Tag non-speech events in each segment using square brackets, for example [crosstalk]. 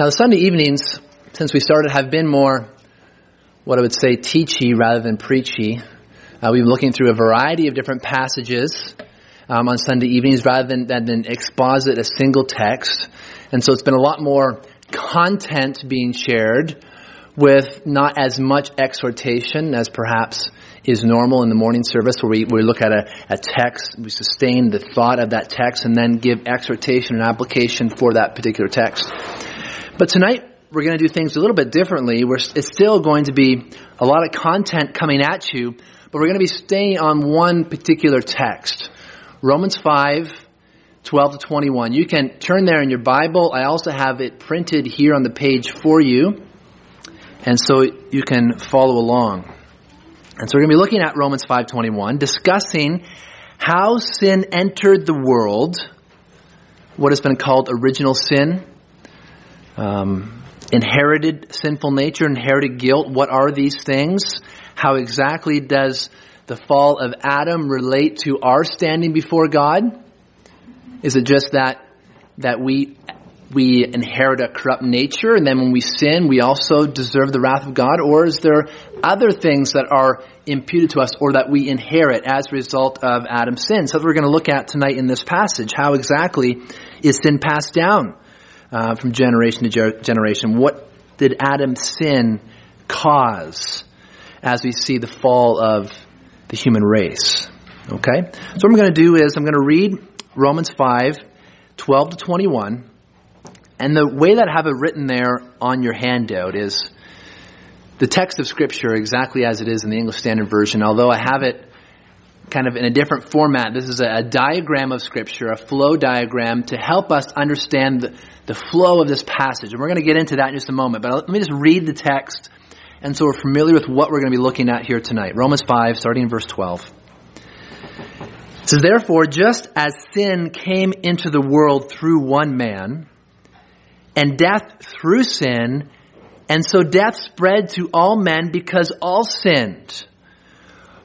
Now, the Sunday evenings, since we started, have been more what I would say teachy rather than preachy. Uh, we've been looking through a variety of different passages um, on Sunday evenings rather than, than exposit a single text. And so it's been a lot more content being shared with not as much exhortation as perhaps is normal in the morning service where we, we look at a, a text, we sustain the thought of that text and then give exhortation and application for that particular text. But tonight we're going to do things a little bit differently. We're, it's still going to be a lot of content coming at you, but we're going to be staying on one particular text. Romans 5, 12 to 21. You can turn there in your Bible. I also have it printed here on the page for you, and so you can follow along. And so we're going to be looking at Romans 5:21, discussing how sin entered the world, what has been called original sin, um, inherited sinful nature, inherited guilt. What are these things? How exactly does the fall of Adam relate to our standing before God? Is it just that that we we inherit a corrupt nature and then when we sin we also deserve the wrath of God or is there other things that are imputed to us or that we inherit as a result of Adam's sin? So we're going to look at tonight in this passage. How exactly is sin passed down uh, from generation to ger- generation? What did Adam's sin cause as we see the fall of the human race? Okay? So what I'm going to do is I'm going to read Romans 5, 12 to 21 and the way that I have it written there on your handout is the text of Scripture exactly as it is in the English Standard Version, although I have it kind of in a different format. This is a, diagram of Scripture, a flow diagram to help us understand the, the flow of this passage. And we're going to get into that in just a moment. But let me just read the text, and so we're familiar with what we're going to be looking at here tonight. Romans 5, starting in verse 12. It says, Therefore, just as sin came into the world through one man, and death through sin, and so death spread to all men because all sinned.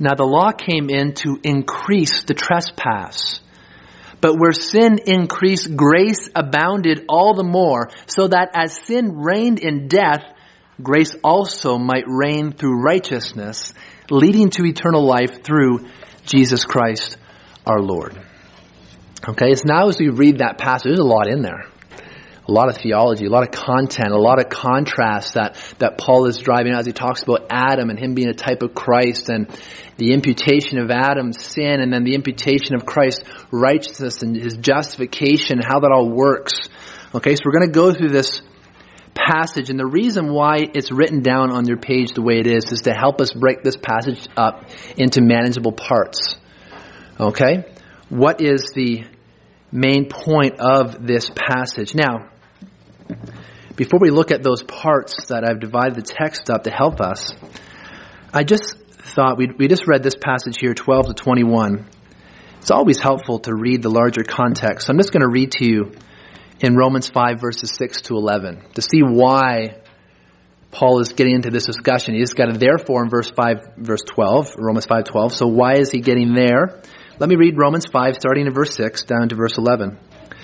Now the law came in to increase the trespass. But where sin increased, grace abounded all the more, so that as sin reigned in death, grace also might reign through righteousness, leading to eternal life through Jesus Christ our Lord. Okay, so now as we read that passage, there's a lot in there a lot of theology, a lot of content, a lot of contrast that, that Paul is driving as he talks about Adam and him being a type of Christ and the imputation of Adam's sin and then the imputation of Christ's righteousness and his justification, how that all works. Okay, so we're going to go through this passage and the reason why it's written down on your page the way it is is to help us break this passage up into manageable parts. Okay? What is the main point of this passage? Now, before we look at those parts that I've divided the text up to help us, I just thought we we just read this passage here, 12 to 21. It's always helpful to read the larger context. So I'm just going to read to you in Romans 5 verses 6 to 11 to see why Paul is getting into this discussion. He's got a therefore in verse 5, verse 12, Romans 5, 12. So why is he getting there? Let me read Romans 5, starting in verse 6 down to verse 11.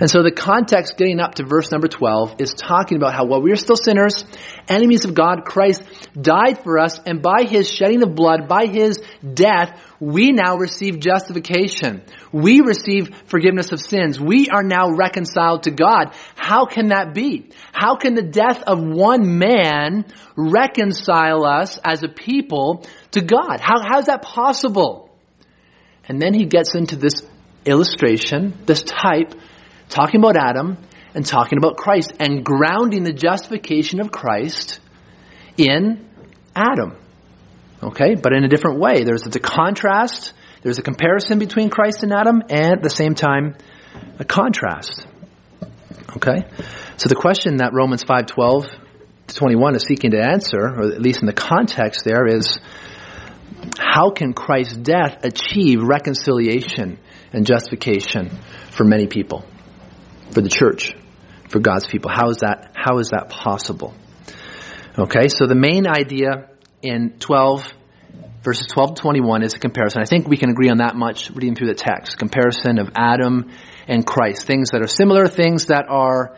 And so the context getting up to verse number 12 is talking about how while we are still sinners, enemies of God, Christ died for us, and by his shedding of blood, by his death, we now receive justification. We receive forgiveness of sins. We are now reconciled to God. How can that be? How can the death of one man reconcile us as a people to God? How, how is that possible? And then he gets into this illustration, this type talking about Adam and talking about Christ and grounding the justification of Christ in Adam. Okay, but in a different way. There's a contrast, there's a comparison between Christ and Adam, and at the same time, a contrast. Okay? So the question that Romans 5:12 to 21 is seeking to answer, or at least in the context there, is how can Christ's death achieve reconciliation and justification for many people? For the church, for God's people. How is that, how is that possible? Okay, so the main idea in 12, verses 12 to 21 is a comparison. I think we can agree on that much reading through the text. Comparison of Adam and Christ. Things that are similar, things that are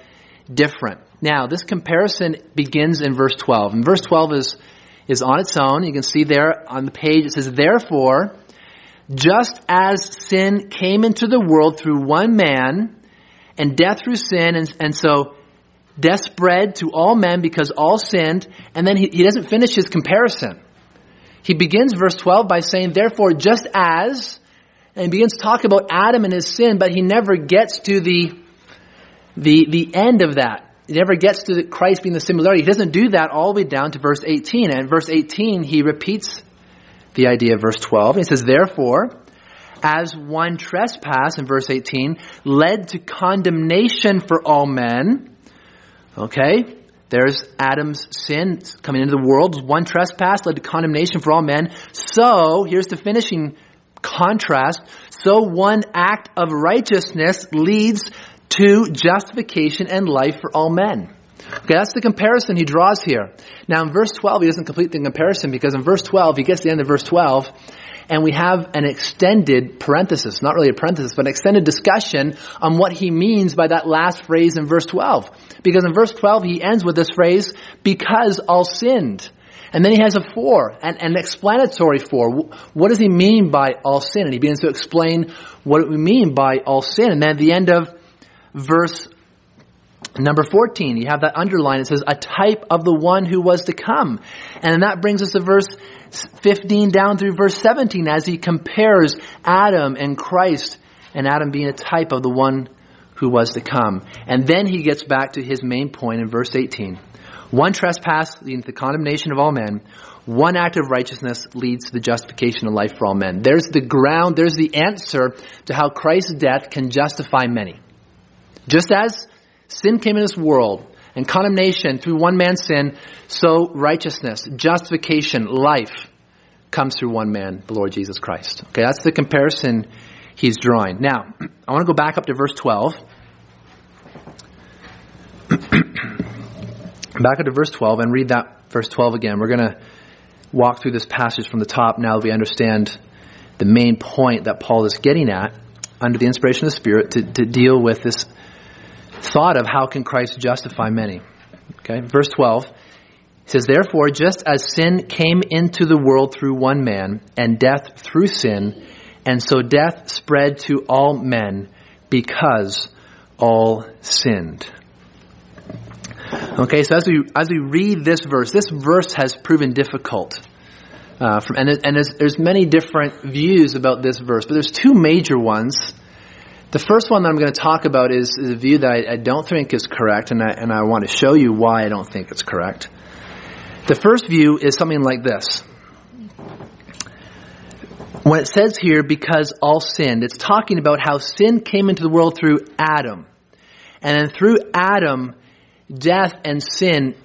different. Now, this comparison begins in verse 12. And verse 12 is, is on its own. You can see there on the page it says, Therefore, just as sin came into the world through one man, and death through sin. And, and so death spread to all men because all sinned. And then he, he doesn't finish his comparison. He begins verse 12 by saying, therefore, just as, and begins to talk about Adam and his sin, but he never gets to the, the, the end of that. He never gets to Christ being the similarity. He doesn't do that all the way down to verse 18. And verse 18, he repeats the idea of verse 12. He says, therefore, as one trespass in verse 18 led to condemnation for all men. Okay? There's Adam's sin coming into the world. One trespass led to condemnation for all men. So, here's the finishing contrast. So one act of righteousness leads to justification and life for all men. Okay, that's the comparison he draws here. Now in verse 12, he doesn't complete the comparison because in verse 12, he gets to the end of verse 12, and we have an extended parenthesis, not really a parenthesis, but an extended discussion on what he means by that last phrase in verse 12. Because in verse 12 he ends with this phrase, because all sinned. And then he has a for, an, an explanatory for. What does he mean by all sin? And he begins to explain what we mean by all sin. And then at the end of verse Number 14, you have that underline. It says, a type of the one who was to come. And that brings us to verse 15 down through verse 17 as he compares Adam and Christ and Adam being a type of the one who was to come. And then he gets back to his main point in verse 18. One trespass leads to the condemnation of all men. One act of righteousness leads to the justification of life for all men. There's the ground, there's the answer to how Christ's death can justify many. Just as sin came in this world, and condemnation through one man's sin, so righteousness, justification, life comes through one man, the Lord Jesus Christ. Okay, that's the comparison he's drawing. Now, [clears throat] I want to go back up to verse 12. [clears throat] back up to verse 12 and read that verse 12 again. We're going to walk through this passage from the top now that we understand the main point that Paul is getting at under the inspiration of the Spirit to, to deal with this thought of how can Christ justify many. Okay, verse 12 says, Therefore, just as sin came into the world through one man, and death through sin, and so death spread to all men because all sinned. Okay, so as we as we read this verse, this verse has proven difficult. Uh, from, and and there's, there's many different views about this verse, but there's two major ones. The first one that I'm going to talk about is, is a view that I, I, don't think is correct, and I, and I want to show you why I don't think it's correct. The first view is something like this. When it says here, because all sinned, it's talking about how sin came into the world through Adam. And then through Adam, death and sin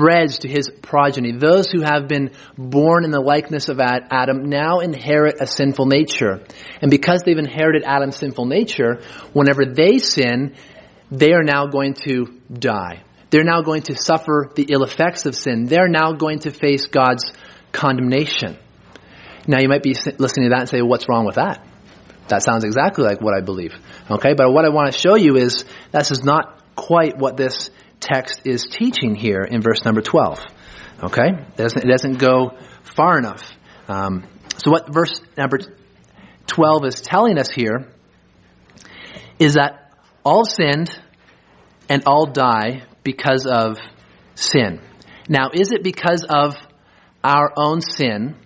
spreads to his progeny. Those who have been born in the likeness of Adam now inherit a sinful nature. And because they've inherited Adam's sinful nature, whenever they sin, they are now going to die. They're now going to suffer the ill effects of sin. They're now going to face God's condemnation. Now you might be listening to that and say, what's wrong with that? That sounds exactly like what I believe. Okay, but what I want to show you is this is not quite what this text is teaching here in verse number 12. Okay? It doesn't, it doesn't go far enough. Um, so what verse number 12 is telling us here is that all sinned and all die because of sin. Now, is it because of our own sin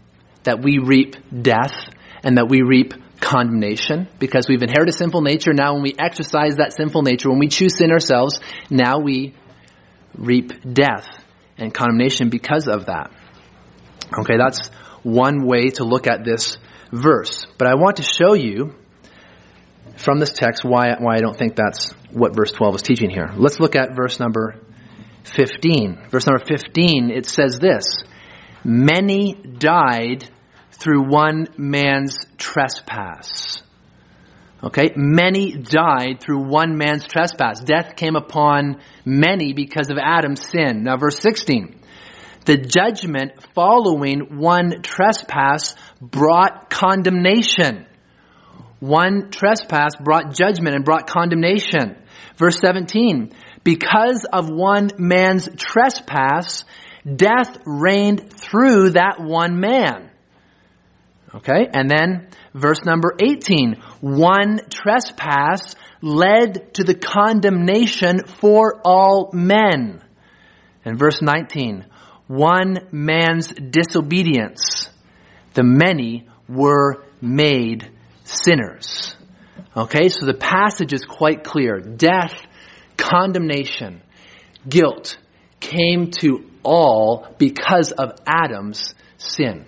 that we reap death and that we reap condemnation because we've inherited a sinful nature. Now, when we exercise that sinful nature, when we choose sin ourselves, now we reap death and condemnation because of that. Okay, that's one way to look at this verse. But I want to show you from this text why, why I don't think that's what verse 12 is teaching here. Let's look at verse number 15. Verse number 15, it says this Many died through one man's trespass. Okay, many died through one man's trespass. Death came upon many because of Adam's sin. Now, verse 16. The judgment following one trespass brought condemnation. One trespass brought judgment and brought condemnation. Verse 17. Because of one man's trespass, death reigned through that one man. Okay, and then verse number 18. One trespass led to the condemnation for all men. And verse 19. One man's disobedience. The many were made sinners. Okay, so the passage is quite clear. Death, condemnation, guilt came to all because of Adam's sin.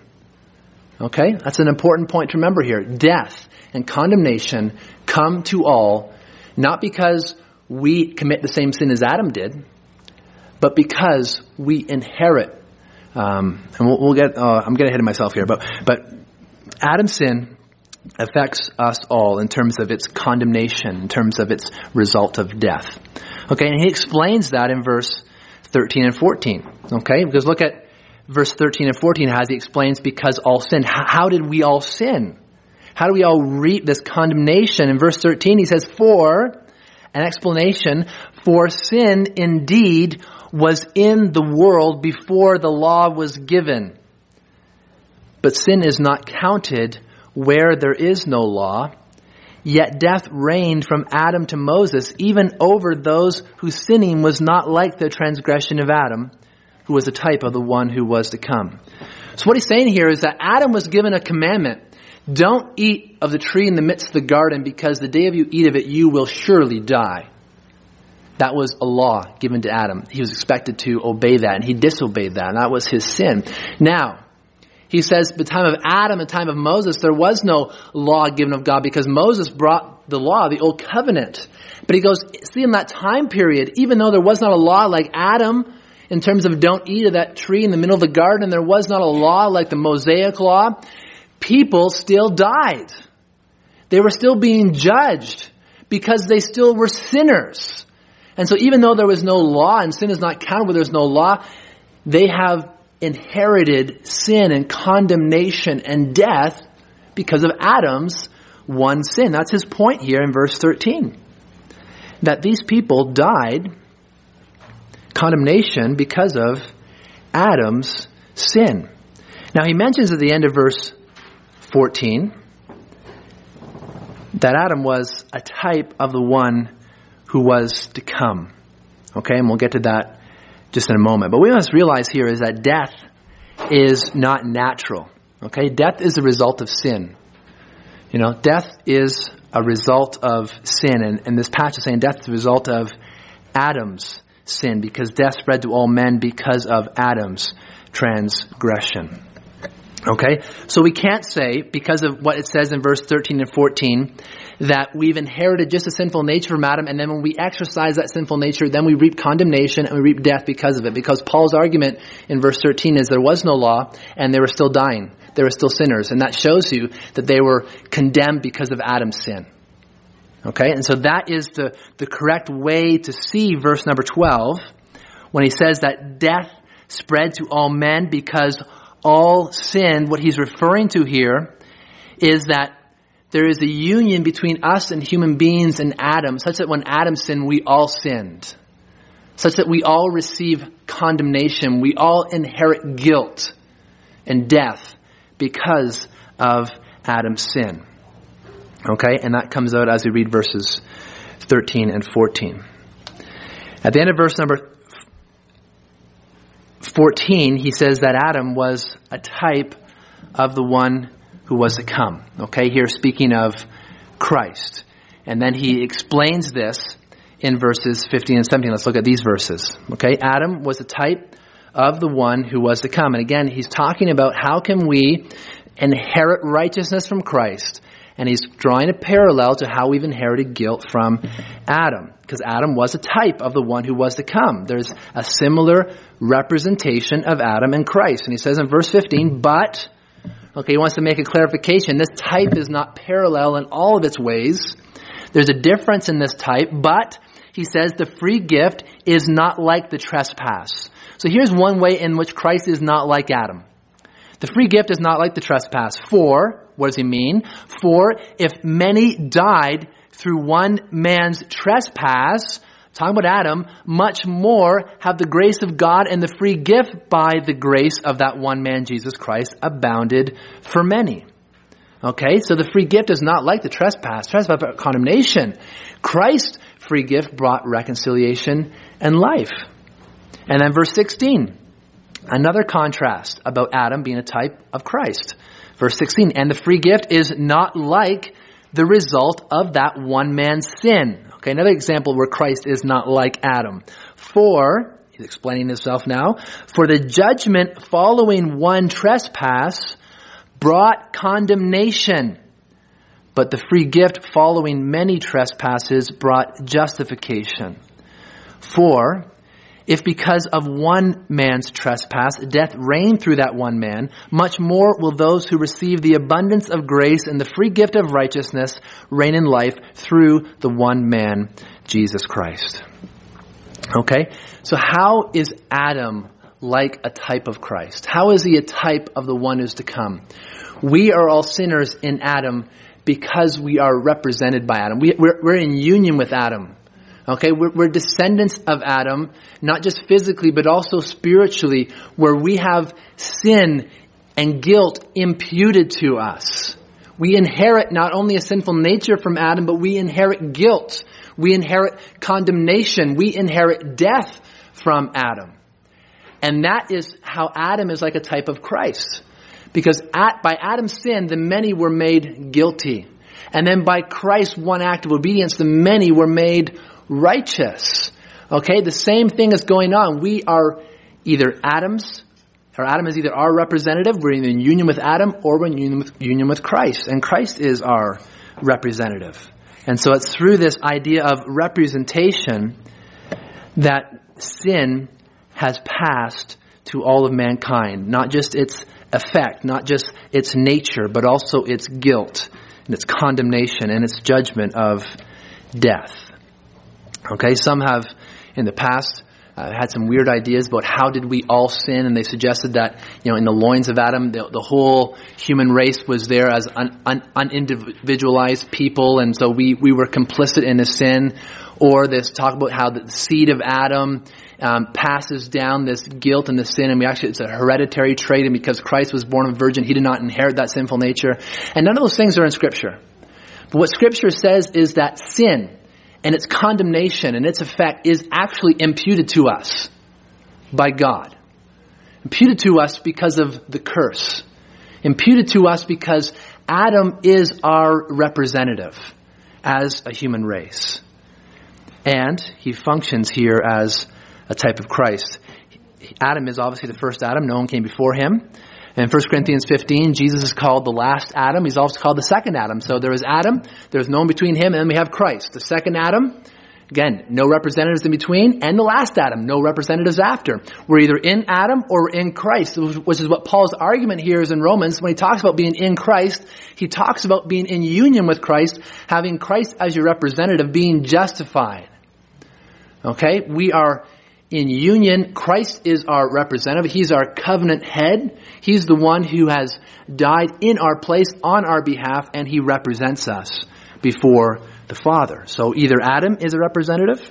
Okay? That's an important point to remember here. Death and condemnation come to all, not because we commit the same sin as Adam did, but because we inherit. Um, and we'll, we'll get, uh, I'm getting ahead of myself here, but, but Adam's sin affects us all in terms of its condemnation, in terms of its result of death. Okay, and he explains that in verse 13 and 14. Okay, because look at verse 13 and 14 has he explains because all sin. How did we all sin? How do we all reap this condemnation? In verse 13 he says, for, an explanation, for sin indeed was in the world before the law was given. But sin is not counted where there is no law. Yet death reigned from Adam to Moses, even over those whose sinning was not like the transgression of Adam who was a type of the one who was to come. So what he's saying here is that Adam was given a commandment. Don't eat of the tree in the midst of the garden because the day of you eat of it, you will surely die. That was a law given to Adam. He was expected to obey that and he disobeyed that and that was his sin. Now, he says the time of Adam and time of Moses, there was no law given of God because Moses brought the law, the old covenant. But he goes, see in that time period, even though there was not a law like Adam in terms of don't eat of that tree in the middle of the garden. There was not a law like the Mosaic law. People still died. They were still being judged because they still were sinners. And so even though there was no law and sin is not counted where there's no law, they have inherited sin and condemnation and death because of Adam's one sin. That's his point here in verse 13. That these people died condemnation because of Adam's sin. Now he mentions at the end of verse 14 that Adam was a type of the one who was to come. Okay, and we'll get to that just in a moment. But we must realize here is that death is not natural. Okay? Death is a result of sin. You know, death is a result of sin. And, and this passage is saying death is a result of Adam's sin because death spread to all men because of Adam's transgression. Okay? So we can't say, because of what it says in verse 13 and 14, that we've inherited just a sinful nature from Adam, and then when we exercise that sinful nature, then we reap condemnation and we reap death because of it. Because Paul's argument in verse 13 is there was no law, and they were still dying. They were still sinners. And that shows you that they were condemned because of Adam's sin. Okay? And so that is the, the correct way to see verse number 12 when he says that death spread to all men because all sinned. What he's referring to here is that there is a union between us and human beings and Adam, such that when Adam sinned, we all sinned. Such that we all receive condemnation. We all inherit guilt and death because of Adam's sin. Okay? And that comes out as we read verses 13 and 14. At the end of verse number 14, he says that Adam was a type of the one who was to come. Okay, here speaking of Christ. And then he explains this in verses 15 and 17. Let's look at these verses. Okay, Adam was a type of the one who was to come. And again, he's talking about how can we inherit righteousness from Christ. And he's drawing a parallel to how we've inherited guilt from Adam. Because Adam was a type of the one who was to come. There's a similar representation of Adam and Christ. And he says in verse 15, but Okay, he wants to make a clarification. This type is not parallel in all of its ways. There's a difference in this type, but he says the free gift is not like the trespass. So here's one way in which Christ is not like Adam. The free gift is not like the trespass. For, what does he mean? For if many died through one man's trespass, talking about Adam, much more have the grace of God and the free gift by the grace of that one man, Jesus Christ, abounded for many. Okay, so the free gift is not like the trespass. Trespass condemnation. Christ's free gift brought reconciliation and life. And then verse 16, another contrast about Adam being a type of Christ. Verse 16, and the free gift is not like the result of that one man's sin. Okay, another example where Christ is not like Adam. For, he's explaining himself now, for the judgment following one trespass brought condemnation, but the free gift following many trespasses brought justification. For, if because of one man's trespass death reigned through that one man, much more will those who receive the abundance of grace and the free gift of righteousness reign in life through the one man, Jesus Christ. Okay? So how is Adam like a type of Christ? How is he a type of the one who's to come? We are all sinners in Adam because we are represented by Adam. We, are in union with Adam. Okay, we're, we're, descendants of Adam, not just physically, but also spiritually, where we have sin and guilt imputed to us. We inherit not only a sinful nature from Adam, but we inherit guilt. We inherit condemnation. We inherit death from Adam. And that is how Adam is like a type of Christ. Because at, by Adam's sin, the many were made guilty. And then by Christ's one act of obedience, the many were made righteous. Okay, the same thing is going on. We are either Adam's, or Adam is either our representative, we're in union with Adam, or we're in union with, union with Christ. And Christ is our representative. And so it's through this idea of representation that sin has passed to all of mankind. Not just its effect, not just its nature, but also its guilt and its condemnation and its judgment of death. Okay, some have in the past uh, had some weird ideas about how did we all sin, and they suggested that you know in the loins of Adam, the, the whole human race was there as un, un, unindividualized people, and so we we were complicit in a sin. Or this talk about how the seed of Adam um, passes down this guilt and the sin, and we actually it's a hereditary trait, and because Christ was born of a virgin, he did not inherit that sinful nature, and none of those things are in Scripture. But what Scripture says is that sin and its condemnation and its effect is actually imputed to us. by God. Imputed to us because of the curse. Imputed to us because Adam is our representative as a human race. And he functions here as a type of Christ. Adam is obviously the first Adam. No one came before him. In 1 Corinthians 15, Jesus is called the last Adam. He's also called the second Adam. So there is Adam, there's no one between him, and then we have Christ. The second Adam, again, no representatives in between, and the last Adam, no representatives after. We're either in Adam or we're in Christ, which is what Paul's argument here is in Romans. When he talks about being in Christ, he talks about being in union with Christ, having Christ as your representative, being justified. Okay? We are in union. Christ is our representative. He's our covenant head. He's the one who has died in our place on our behalf and he represents us before the Father. So either Adam is a representative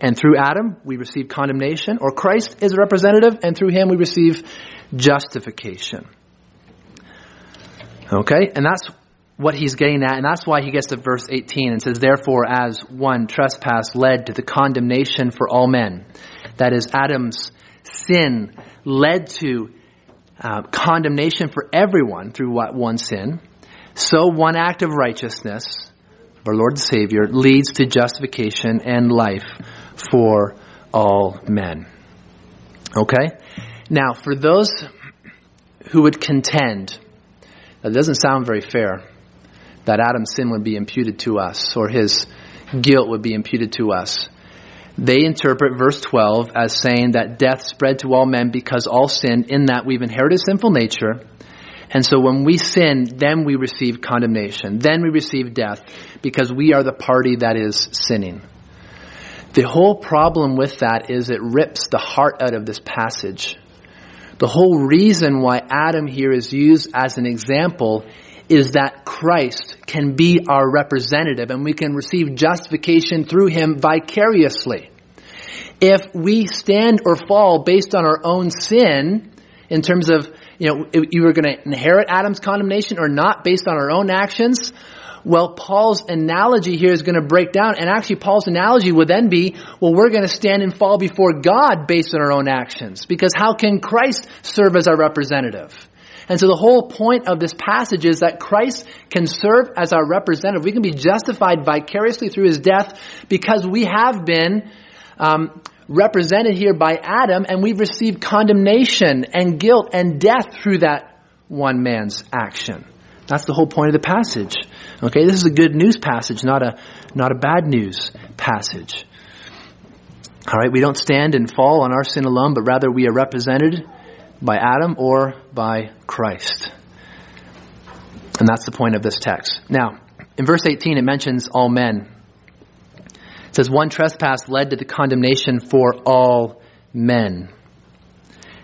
and through Adam we receive condemnation or Christ is a representative and through him we receive justification. Okay? And that's what he's getting at, and that's why he gets to verse 18 and says, Therefore, as one trespass led to the condemnation for all men, that is, Adam's sin led to uh, condemnation for everyone through what one sin, so one act of righteousness of our Lord and Savior leads to justification and life for all men. Okay? Now, for those who would contend, that doesn't sound very fair that Adam's sin would be imputed to us or his guilt would be imputed to us. They interpret verse 12 as saying that death spread to all men because all sinned in that we've inherited sinful nature. And so when we sin, then we receive condemnation. Then we receive death because we are the party that is sinning. The whole problem with that is it rips the heart out of this passage. The whole reason why Adam here is used as an example is that Christ can be our representative and we can receive justification through him vicariously. If we stand or fall based on our own sin, in terms of, you know, you were going to inherit Adam's condemnation or not based on our own actions, well, Paul's analogy here is going to break down, and actually Paul's analogy would then be, well, we're going to stand and fall before God based on our own actions, because how can Christ serve as our representative? And so the whole point of this passage is that Christ can serve as our representative. We can be justified vicariously through his death because we have been um, represented here by Adam and we've received condemnation and guilt and death through that one man's action. That's the whole point of the passage. Okay, this is a good news passage, not a, not a bad news passage. All right, we don't stand and fall on our sin alone, but rather we are represented by Adam or by Christ. And that's the point of this text. Now, in verse 18, it mentions all men. It says, One trespass led to the condemnation for all men.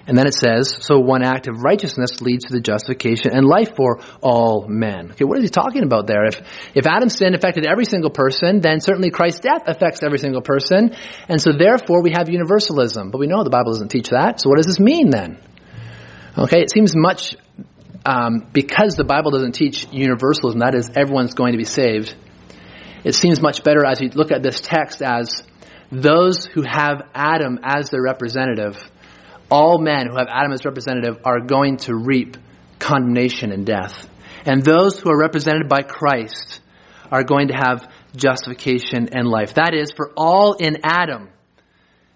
And then it says, so one act of righteousness leads to the justification and life for all men. Okay, what is he talking about there? If, if Adam's sin affected every single person, then certainly Christ's death affects every single person. And so therefore we have universalism. But we know the Bible doesn't teach that. So what does this mean then? Okay, it seems much, um, because the Bible doesn't teach universalism, that is, everyone's going to be saved, it seems much better as you look at this text as those who have Adam as their representative, all men who have Adam as representative are going to reap condemnation and death. And those who are represented by Christ are going to have justification and life. That is, for all in Adam,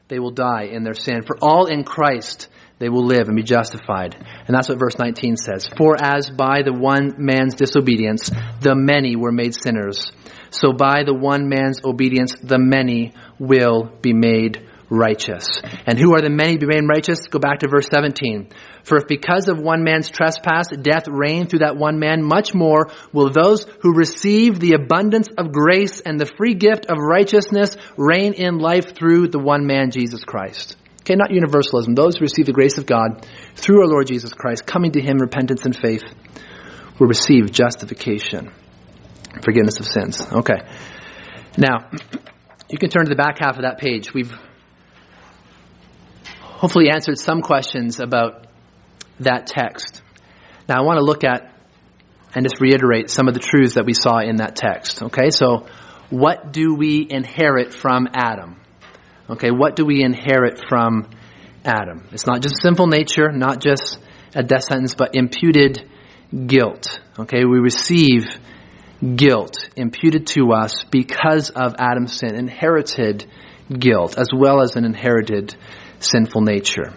they will die in their sin. For all in Christ, they will live and be justified. And that's what verse 19 says. For as by the one man's disobedience, the many were made sinners, so by the one man's obedience, the many will be made righteous. And who are the many be made righteous? Go back to verse 17. For if because of one man's trespass death reigned through that one man, much more will those who receive the abundance of grace and the free gift of righteousness reign in life through the one man, Jesus Christ. Okay, not universalism. Those who receive the grace of God through our Lord Jesus Christ, coming to Him, repentance and faith, will receive justification, forgiveness of sins. Okay. Now, [clears throat] you can turn to the back half of that page. We've hopefully answered some questions about that text. Now, I want to look at and just reiterate some of the truths that we saw in that text. Okay, so what do we inherit from Adam? Okay, what do we inherit from Adam. It's not just sinful nature, not just a death sentence, but imputed guilt. Okay, we receive guilt imputed to us because of Adam's sin, inherited guilt, as well as an inherited sinful nature.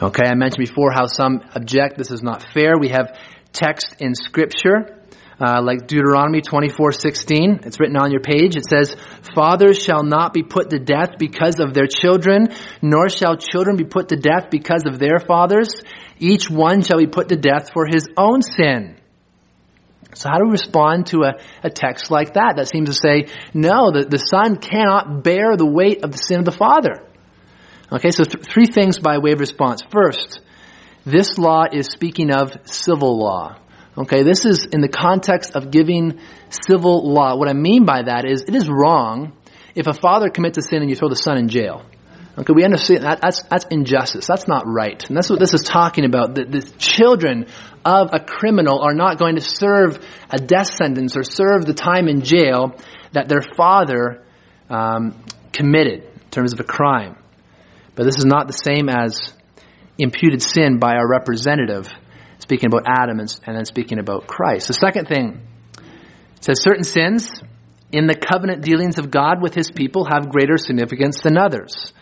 Okay, I mentioned before how some object this is not fair. We have text in Scripture, uh, like Deuteronomy 24:16. It's written on your page. It says, "Fathers shall not be put to death because of their children, nor shall children be put to death because of their fathers. Each one shall be put to death for his own sin." So how do we respond to a, a text like that? That seems to say, no, the, the son cannot bear the weight of the sin of the father. Okay, so th- three things by way of response. First, this law is speaking of civil law. Okay, this is in the context of giving civil law. What I mean by that is it is wrong if a father commits a sin and you throw the son in jail. Okay, we understand that that's, that's injustice. That's not right. And that's what this is talking about. The, the children of a criminal are not going to serve a death sentence or serve the time in jail that their father um, committed in terms of a crime. But this is not the same as imputed sin by our representative, speaking about Adam and, and then speaking about Christ. The second thing says certain sins in the covenant dealings of God with his people have greater significance than others.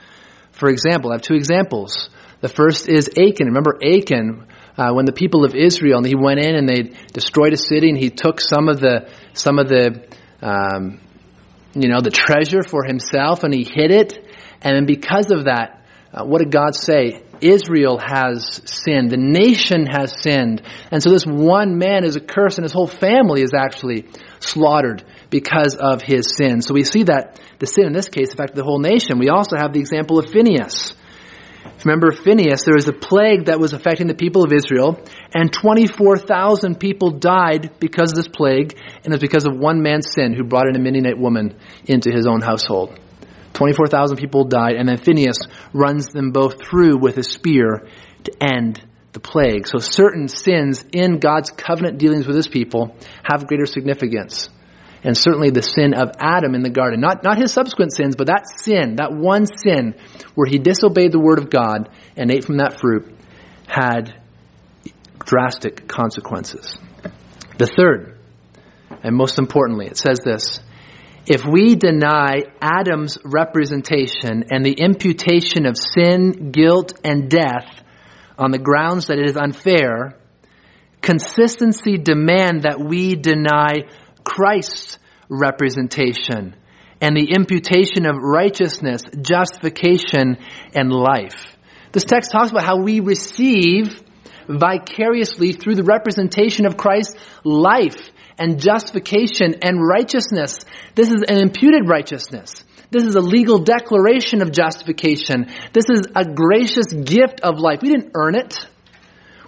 For example, I have two examples. The first is Achan. Remember Achan, uh, when the people of Israel, and he went in and they destroyed a city, and he took some of the some of the um, you know the treasure for himself, and he hid it. And then because of that, uh, what did God say? Israel has sinned. The nation has sinned. And so this one man is a curse and his whole family is actually slaughtered because of his sin. So we see that the sin in this case affected the whole nation. We also have the example of Phineas. Remember Phineas, there was a plague that was affecting the people of Israel, and 24,000 people died because of this plague, and it was because of one man's sin who brought in a Midianite woman into his own household. 24,000 people died, and then Phineas runs them both through with a spear to end the plague. So certain sins in God's covenant dealings with his people have greater significance. And certainly the sin of Adam in the garden, not, not his subsequent sins, but that sin, that one sin where he disobeyed the word of God and ate from that fruit had drastic consequences. The third, and most importantly, it says this, if we deny Adam's representation and the imputation of sin, guilt, and death on the grounds that it is unfair, consistency demand that we deny Christ's representation and the imputation of righteousness, justification, and life. This text talks about how we receive vicariously through the representation of Christ life and justification and righteousness. This is an imputed righteousness. This is a legal declaration of justification. This is a gracious gift of life. We didn't earn it.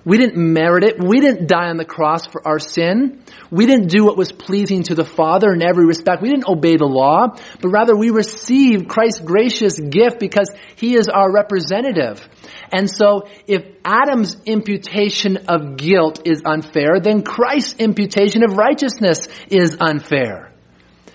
We didn't merit it. We didn't die on the cross for our sin. We didn't do what was pleasing to the Father in every respect. We didn't obey the law, but rather we received Christ's gracious gift because He is our representative. And so if Adam's imputation of guilt is unfair, then Christ's imputation of righteousness is unfair.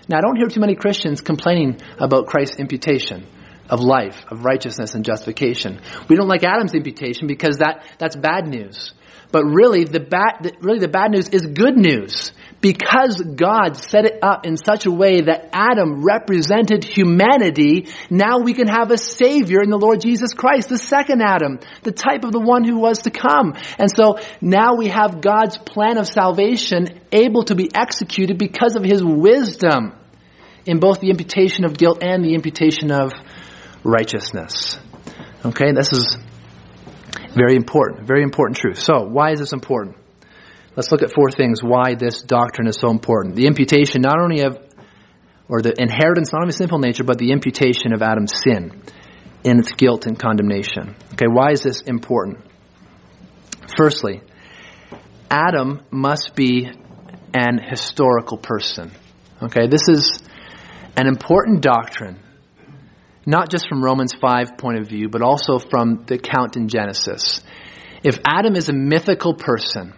Now I don't hear too many Christians complaining about Christ's imputation of life, of righteousness and justification. We don't like Adam's imputation because that, that's bad news. But really, the bad, really the bad news is good news. Because God set it up in such a way that Adam represented humanity, now we can have a Savior in the Lord Jesus Christ, the second Adam, the type of the one who was to come. And so now we have God's plan of salvation able to be executed because of His wisdom in both the imputation of guilt and the imputation of righteousness. Okay, this is very important, very important truth. So, why is this important? Let's look at four things why this doctrine is so important. The imputation not only of, or the inheritance not only of sinful nature, but the imputation of Adam's sin in its guilt and condemnation. Okay, why is this important? Firstly, Adam must be an historical person. Okay, this is an important doctrine not just from Romans 5 point of view, but also from the account in Genesis. If Adam is a mythical person,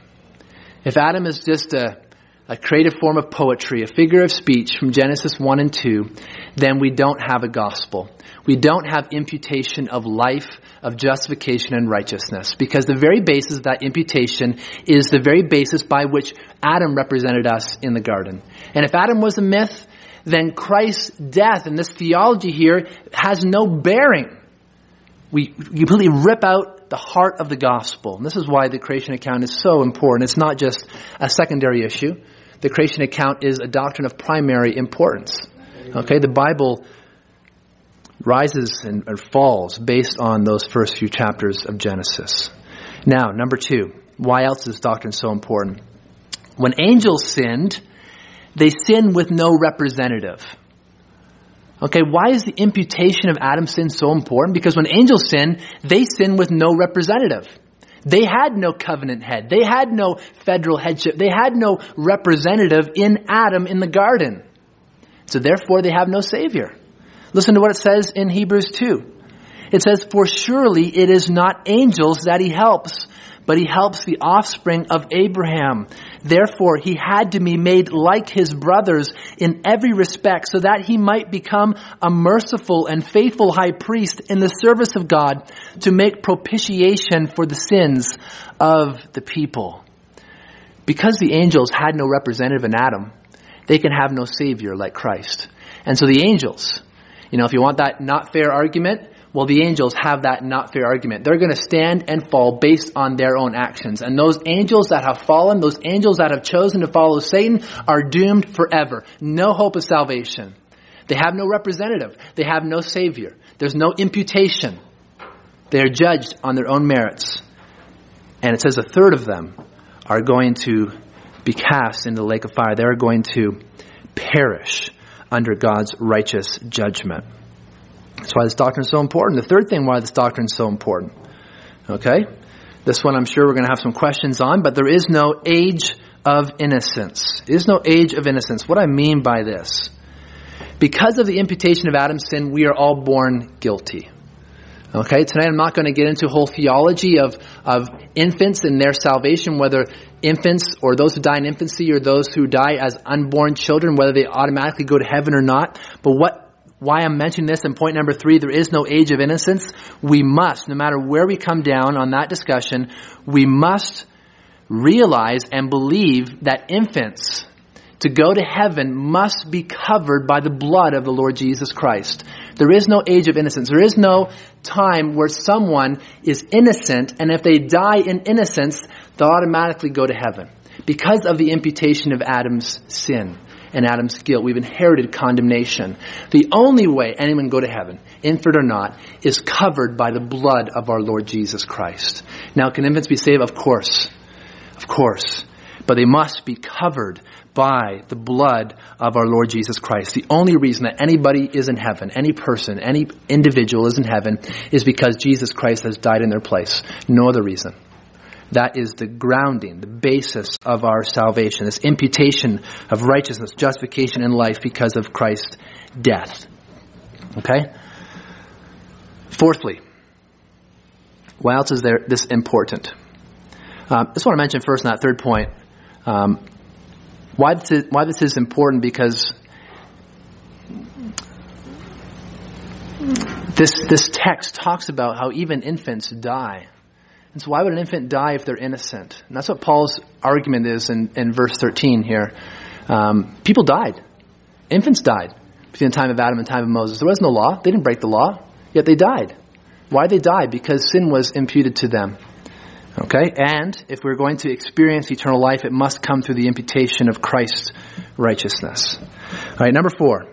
if Adam is just a, a creative form of poetry, a figure of speech from Genesis 1 and 2, then we don't have a gospel. We don't have imputation of life, of justification and righteousness. Because the very basis of that imputation is the very basis by which Adam represented us in the garden. And if Adam was a myth, then Christ's death and this theology here has no bearing. We completely rip out the heart of the gospel. And this is why the creation account is so important. It's not just a secondary issue. The creation account is a doctrine of primary importance. Okay, the Bible rises and falls based on those first few chapters of Genesis. Now, number two, why else is doctrine so important? When angels sinned, they sin with no representative. Okay, why is the imputation of Adam's sin so important? Because when angels sin, they sin with no representative. They had no covenant head. They had no federal headship. They had no representative in Adam in the garden. So therefore they have no savior. Listen to what it says in Hebrews 2. It says, For surely it is not angels that he helps, but he helps the offspring of Abraham. Therefore, he had to be made like his brothers in every respect so that he might become a merciful and faithful high priest in the service of God to make propitiation for the sins of the people. Because the angels had no representative in Adam, they can have no savior like Christ. And so the angels, you know, if you want that not fair argument, well, the angels have that not fair argument. They're going to stand and fall based on their own actions. And those angels that have fallen, those angels that have chosen to follow Satan, are doomed forever. No hope of salvation. They have no representative. They have no savior. There's no imputation. They are judged on their own merits. And it says a third of them are going to be cast into the lake of fire. They're going to perish under God's righteous judgment. That's why this doctrine is so important. The third thing why this doctrine is so important. Okay? This one I'm sure we're going to have some questions on, but there is no age of innocence. There is no age of innocence. What I mean by this? Because of the imputation of Adam's sin, we are all born guilty. Okay, tonight I'm not going to get into whole theology of, of infants and their salvation, whether infants or those who die in infancy or those who die as unborn children, whether they automatically go to heaven or not. But what why I'm mentioning this in point number three, there is no age of innocence. We must, no matter where we come down on that discussion, we must realize and believe that infants to go to heaven must be covered by the blood of the Lord Jesus Christ. There is no age of innocence. There is no time where someone is innocent and if they die in innocence, they'll automatically go to heaven because of the imputation of Adam's sin and Adam's guilt. We've inherited condemnation. The only way anyone can go to heaven, infant or not, is covered by the blood of our Lord Jesus Christ. Now, can infants be saved? Of course. Of course. But they must be covered by the blood of our Lord Jesus Christ. The only reason that anybody is in heaven, any person, any individual is in heaven, is because Jesus Christ has died in their place. No other reason. That is the grounding, the basis of our salvation, this imputation of righteousness, justification in life because of Christ's death. Okay? Fourthly, why else is there this important? Um, I just want to mention first in that third point um, why, this is, why this is important because this, this text talks about how even infants die. And so why would an infant die if they're innocent? And that's what Paul's argument is in, in verse 13 here. Um, people died. Infants died between the time of Adam and the time of Moses. There was no law. They didn't break the law, yet they died. Why they died? Because sin was imputed to them. Okay? And if we're going to experience eternal life, it must come through the imputation of Christ's righteousness. All right, number four.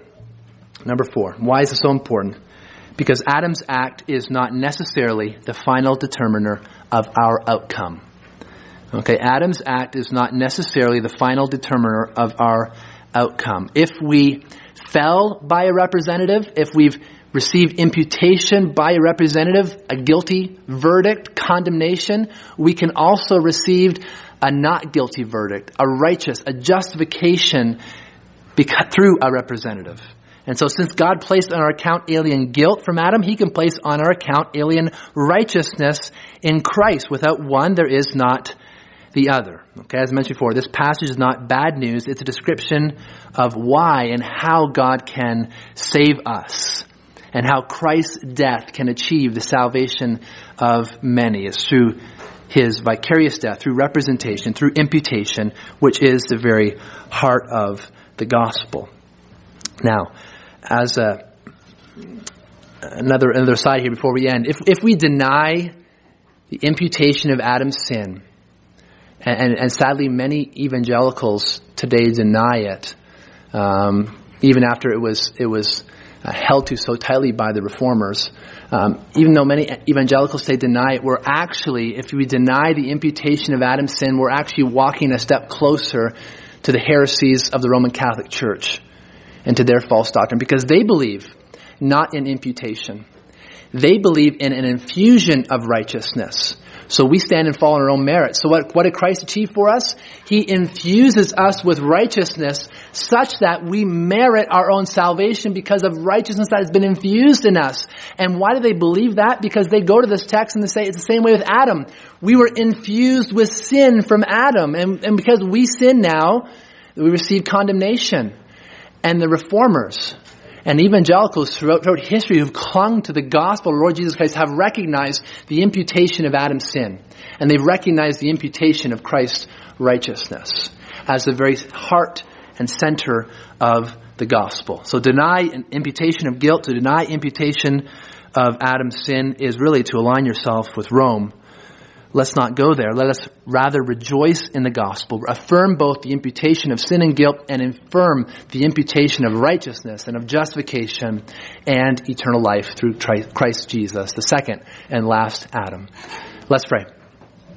Number four. Why is this so important? Because Adam's act is not necessarily the final determiner of our outcome. Okay, Adam's act is not necessarily the final determiner of our outcome. If we fell by a representative, if we've received imputation by a representative, a guilty verdict, condemnation, we can also receive a not guilty verdict, a righteous, a justification because, through a representative. And so since God placed on our account alien guilt from Adam, he can place on our account alien righteousness in Christ. Without one, there is not the other. Okay, as I mentioned before, this passage is not bad news. It's a description of why and how God can save us. and how Christ's death can achieve the salvation of many is through his vicarious death, through representation, through imputation, which is the very heart of the gospel. Now, as a, another, another side here before we end, if, if we deny the imputation of Adam's sin, and, and, and sadly many evangelicals today deny it, um, even after it was, it was uh, held to so tightly by the reformers. Um, even though many evangelicals say deny it, we're actually, if we deny the imputation of Adam's sin, we're actually walking a step closer to the heresies of the Roman Catholic Church and to their false doctrine because they believe not in imputation. They believe in an infusion of righteousness. So we stand and fall on our own merit. So what, what did Christ achieve for us? He infuses us with righteousness such that we merit our own salvation because of righteousness that has been infused in us. And why do they believe that? Because they go to this text and they say it's the same way with Adam. We were infused with sin from Adam. And, and because we sin now, we receive condemnation. And the reformers, and evangelicals throughout, throughout history who've clung to the gospel of Lord Jesus Christ have recognized the imputation of Adam's sin. And they've recognized the imputation of Christ's righteousness as the very heart and center of the gospel. So deny an imputation of guilt, to deny imputation of Adam's sin is really to align yourself with Rome Let's not go there. Let us rather rejoice in the gospel, affirm both the imputation of sin and guilt, and affirm the imputation of righteousness and of justification and eternal life through Christ Jesus, the second and last Adam. Let's pray.